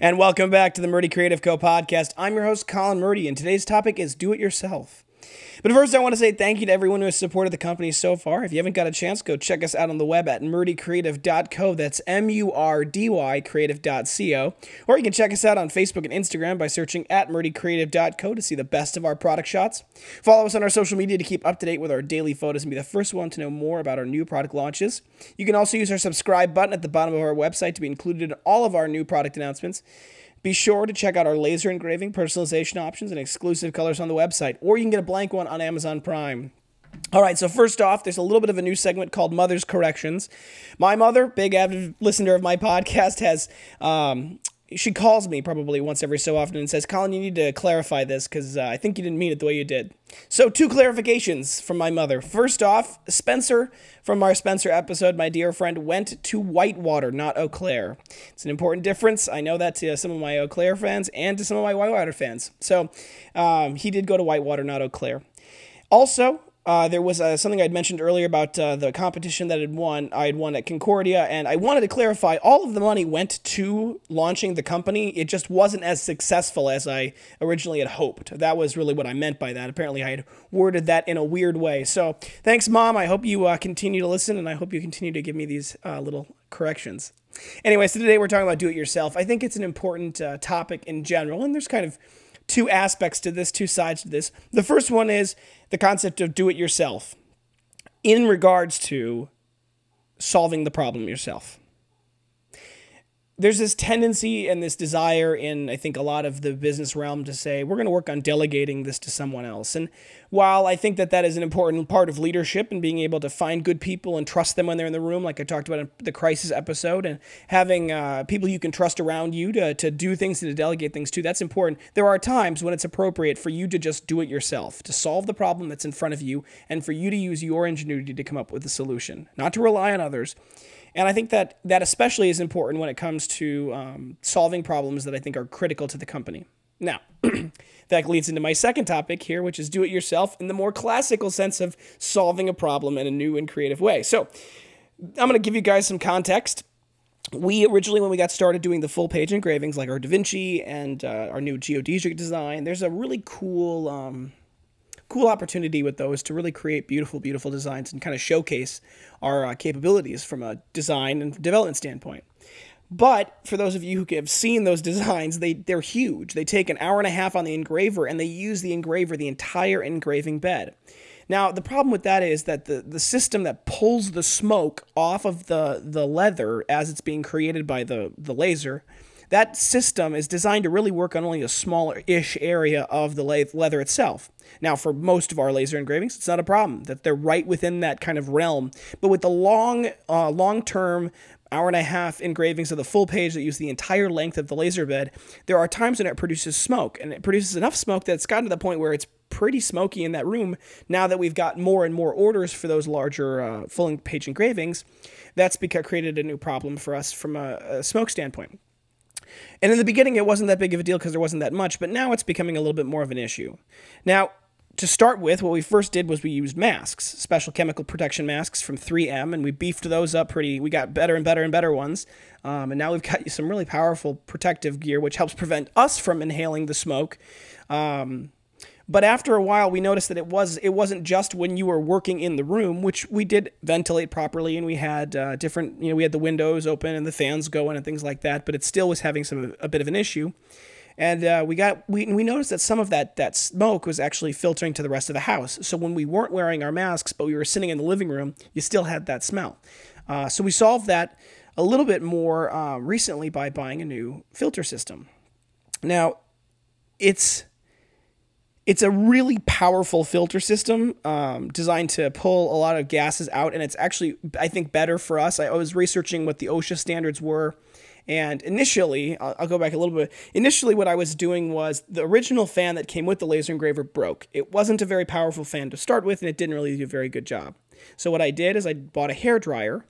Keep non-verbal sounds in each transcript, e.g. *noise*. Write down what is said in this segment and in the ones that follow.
And welcome back to the Murdy Creative Co podcast. I'm your host, Colin Murdy, and today's topic is do it yourself. But first, I want to say thank you to everyone who has supported the company so far. If you haven't got a chance, go check us out on the web at murdycreative.co. That's M U R D Y creative.co. Or you can check us out on Facebook and Instagram by searching at murdycreative.co to see the best of our product shots. Follow us on our social media to keep up to date with our daily photos and be the first one to know more about our new product launches. You can also use our subscribe button at the bottom of our website to be included in all of our new product announcements. Be sure to check out our laser engraving, personalization options, and exclusive colors on the website, or you can get a blank one on Amazon Prime. All right, so first off, there's a little bit of a new segment called Mother's Corrections. My mother, big avid listener of my podcast, has um, she calls me probably once every so often and says, Colin, you need to clarify this because uh, I think you didn't mean it the way you did. So, two clarifications from my mother. First off, Spencer from our Spencer episode, my dear friend, went to Whitewater, not Eau Claire. It's an important difference. I know that to some of my Eau Claire fans and to some of my Whitewater fans. So, um, he did go to Whitewater, not Eau Claire. Also, uh, there was uh, something I'd mentioned earlier about uh, the competition that had won. I had won at Concordia, and I wanted to clarify all of the money went to launching the company. It just wasn't as successful as I originally had hoped. That was really what I meant by that. Apparently, I had worded that in a weird way. So, thanks, Mom. I hope you uh, continue to listen, and I hope you continue to give me these uh, little corrections. Anyway, so today we're talking about do it yourself. I think it's an important uh, topic in general, and there's kind of two aspects to this, two sides to this. The first one is the concept of do it yourself in regards to solving the problem yourself there's this tendency and this desire in I think a lot of the business realm to say we're going to work on delegating this to someone else. And while I think that that is an important part of leadership and being able to find good people and trust them when they're in the room, like I talked about in the crisis episode, and having uh, people you can trust around you to to do things and to delegate things to, that's important. There are times when it's appropriate for you to just do it yourself, to solve the problem that's in front of you, and for you to use your ingenuity to come up with a solution, not to rely on others. And I think that that especially is important when it comes to um, solving problems that I think are critical to the company. Now, *clears throat* that leads into my second topic here, which is do it yourself in the more classical sense of solving a problem in a new and creative way. So, I'm going to give you guys some context. We originally, when we got started doing the full page engravings, like our Da Vinci and uh, our new geodesic design, there's a really cool. Um, cool opportunity with those to really create beautiful, beautiful designs and kind of showcase our uh, capabilities from a design and development standpoint. But for those of you who have seen those *laughs* designs, they, they're huge. They take an hour and a half on the engraver and they use the engraver the entire engraving bed. Now, the problem with that is that the, the system that pulls the smoke off of the, the leather as it's being created by the, the laser that system is designed to really work on only a smaller-ish area of the leather itself. Now, for most of our laser engravings, it's not a problem that they're right within that kind of realm. But with the long, uh, long-term hour and a half engravings of the full page that use the entire length of the laser bed, there are times when it produces smoke, and it produces enough smoke that it's gotten to the point where it's pretty smoky in that room. Now that we've got more and more orders for those larger uh, full page engravings, that's because created a new problem for us from a, a smoke standpoint. And in the beginning, it wasn't that big of a deal because there wasn't that much, but now it's becoming a little bit more of an issue. Now, to start with, what we first did was we used masks, special chemical protection masks from 3M, and we beefed those up pretty. We got better and better and better ones. Um, and now we've got *laughs* some really powerful protective gear, which helps prevent us from inhaling the smoke. Um, but after a while, we noticed that it was it wasn't just when you were working in the room, which we did ventilate properly, and we had uh, different you know we had the windows open and the fans going and things like that. But it still was having some a bit of an issue, and uh, we got we we noticed that some of that that smoke was actually filtering to the rest of the house. So when we weren't wearing our masks, but we were sitting in the living room, you still had that smell. Uh, so we solved that a little bit more uh, recently by buying a new filter system. Now, it's it's a really powerful filter system um, designed to pull a lot of gases out, and it's actually, I think, better for us. I was researching what the OSHA standards were, and initially, I'll, I'll, go back a little bit. Initially, what I was doing was the original fan that came with the laser engraver broke. It wasn't a very powerful fan to start with, and it didn't really do a very good job. So what I did is I bought a hair dryer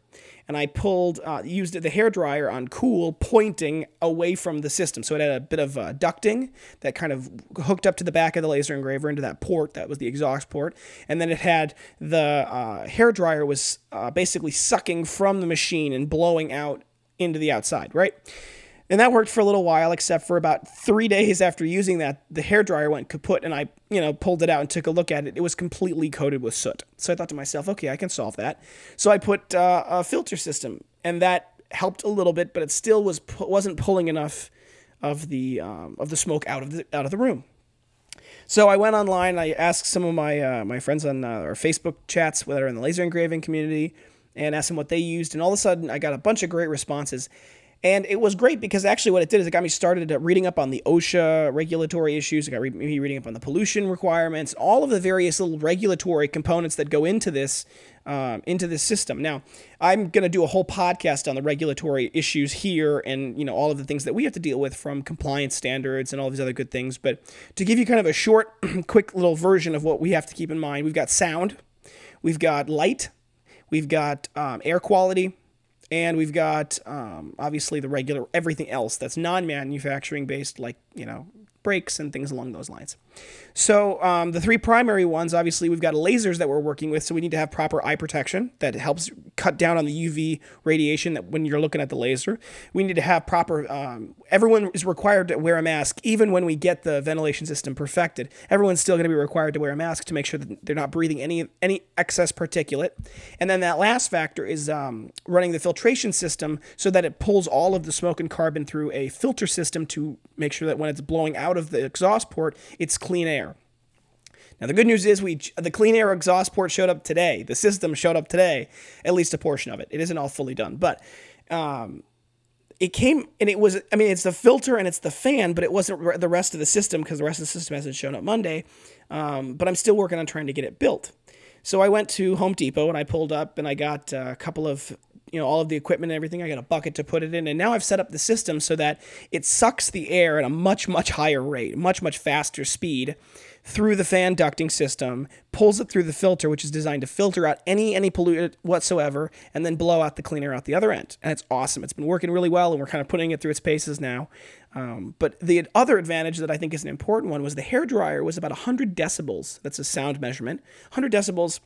and I pulled, uh, used the hair dryer on cool, pointing away from the system. So it had a bit of uh, ducting that kind of hooked up to the back of the laser engraver into that port that was the exhaust port, and then it had the uh, hair dryer was uh, basically sucking from the machine and blowing out into the outside, right? And that worked for a little while, except for about three days after using that, the hair dryer went kaput, and I, you know, pulled it out and took a look at it. It was completely coated with soot. So I thought to myself, okay, I can solve that. So I put uh, a filter system, and that helped a little bit, but it still was wasn't pulling enough of the um, of the smoke out of the out of the room. So I went online. I asked some of my uh, my friends on uh, our Facebook chats are in the laser engraving community, and asked them what they used. And all of a sudden, I got a bunch of great responses. And it was great because actually what it did is it got me started reading up on the OSHA regulatory issues. I got me reading up on the pollution requirements, all of the various little regulatory components that go into this um, into this system. Now, I'm going to do a whole podcast on the regulatory issues here and you know all of the things that we have to deal with from compliance standards and all these other good things. But to give you kind of a short, *clears throat* quick little version of what we have to keep in mind, we've got sound, we've got light, we've got um, air quality and we've got um, obviously the regular everything else that's non-manufacturing based, like you know brakes and things along those lines. So um, the three primary ones, obviously, we've got lasers that we're working with, so we need to have proper eye protection that helps cut down on the UV radiation that when you're looking at the laser. We need to have proper. Um, everyone is required to wear a mask, even when we get the ventilation system perfected. Everyone's still going to be required to wear a mask to make sure that they're not breathing any any excess particulate. And then that last factor is um, running the filtration system so that it pulls all of the smoke and carbon through a filter system to make sure that when it's blowing out of the exhaust port, it's clean air. Now the good news is we the clean air exhaust port showed up today. The system showed up today, at least a portion of it. It isn't all fully done, but um, it came and it was. I mean, it's the filter and it's the fan, but it wasn't the rest of the system because the rest of the system hasn't shown up Monday. Um, but I'm still working on trying to get it built. So I went to Home Depot and I pulled up and I got a couple of you know all of the equipment and everything. I got a bucket to put it in, and now I've set up the system so that it sucks the air at a much much higher rate, much much faster speed through the fan ducting system, pulls it through the filter, which is designed to filter out any any pollutant whatsoever, and then blow out the cleaner out the other end. And it's awesome. It's been working really well, and we're kind of putting it through its paces now. Um, but the other advantage that I think is an important one was the hair dryer was about 100 decibels. That's a sound measurement. 100 decibels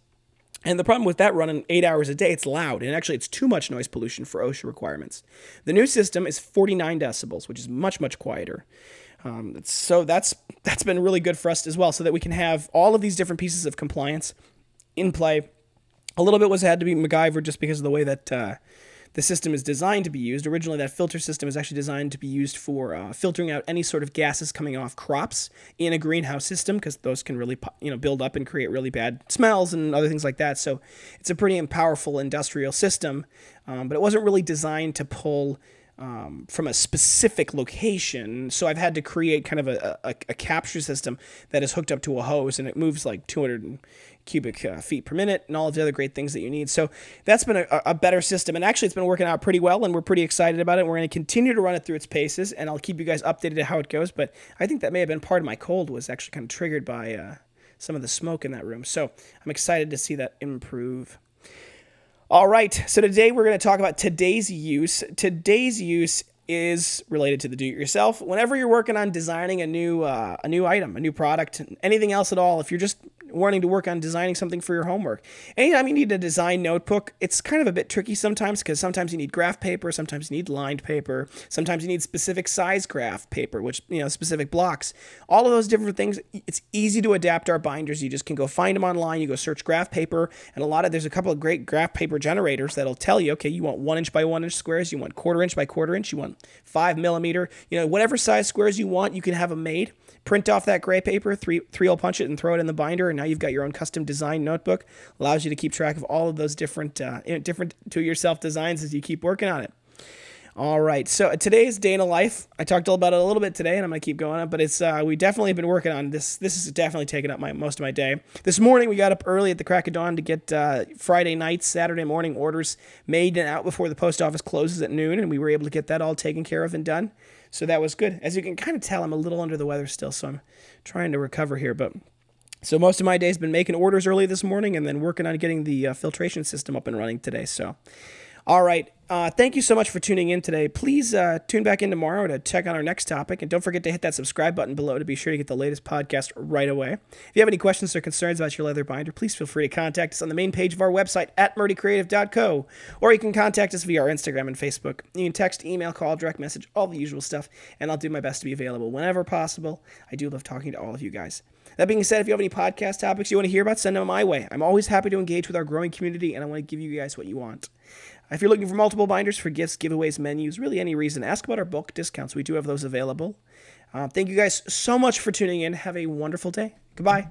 and the problem with that running eight hours a day, it's loud, and actually it's too much noise pollution for OSHA requirements. The new system is 49 decibels, which is much much quieter. Um, so that's that's been really good for us as well, so that we can have all of these different pieces of compliance in play. A little bit was had to be MacGyver just because of the way that uh, the system is designed to be used. Originally, that filter system is actually designed to be used for uh, filtering out any sort of gases coming off crops in a greenhouse system because those can really you know build up and create really bad smells and other things like that. So it's a pretty powerful industrial system, um, but it wasn't really designed to pull um, from a specific location. So I've had to create kind of a, a, a, capture system that is hooked up to a hose and it moves like 200 cubic uh, feet per minute and all of the other great things that you need. So that's been a, a better system. And actually, it's been working out pretty well and we're pretty excited about it. We're going to continue to run it through its paces and I'll keep you guys updated how it goes. But I think that may have been part of my cold was actually kind of triggered by uh, some of the smoke in that room. So I'm excited to see that improve. All right, so today we're going to talk about today's use. Today's use is related to the do-it-yourself. Whenever you're working on designing a new uh, a new item, a new product, anything else at all, if you're just wanting to work on designing something for your homework. Anytime you need a design notebook, it's kind of a bit tricky sometimes because sometimes you need graph paper, sometimes you need lined paper, sometimes you need specific size graph paper, which, you know, specific blocks. All of those different things, it's easy to adapt our binders. You just can go find them online, you go search graph paper, and a lot of, there's a couple of great graph paper generators that'll tell you, okay, you want one inch by one inch squares, you want quarter inch by quarter inch, you want five millimeter, you know, whatever size squares you want, you can have them made print off that gray paper, three three hole punch it, and throw it in the binder. And now you've got your own custom design notebook. Allows you to keep track of all of those different uh, different to yourself designs as you keep working on it. All right, so today's day in a life. I talked all about it a little bit today, and I'm gonna keep going up. But it's uh, we definitely have been working on this. This is definitely taking up my most of my day. This morning we got up early at the crack of dawn to get uh, Friday night, Saturday morning orders made and out before the post office closes at noon, and we were able to get that all taken care of and done. So that was good. As you can kind of tell, I'm a little under the weather still, so I'm trying to recover here. But so most of my day's been making orders early this morning and then working on getting the uh, filtration system up and running today. So, all right. Uh, thank you so much for tuning in today. Please uh, tune back in tomorrow to check on our next topic. And don't forget to hit that subscribe button below to be sure to get the latest podcast right away. If you have any questions or concerns about your leather binder, please feel free to contact us on the main page of our website at murdycreative.co. Or you can contact us via our Instagram and Facebook. You can text, email, call, direct message, all the usual stuff. And I'll do my best to be available whenever possible. I do love talking to all of you guys. That being said, if you have any podcast topics you want to hear about, send them my way. I'm always happy to engage with our growing community, and I want to give you guys what you want. If you're looking for multiple binders for gifts, giveaways, menus, really any reason, ask about our bulk discounts. We do have those available. Uh, thank you guys so much for tuning in. Have a wonderful day. Goodbye.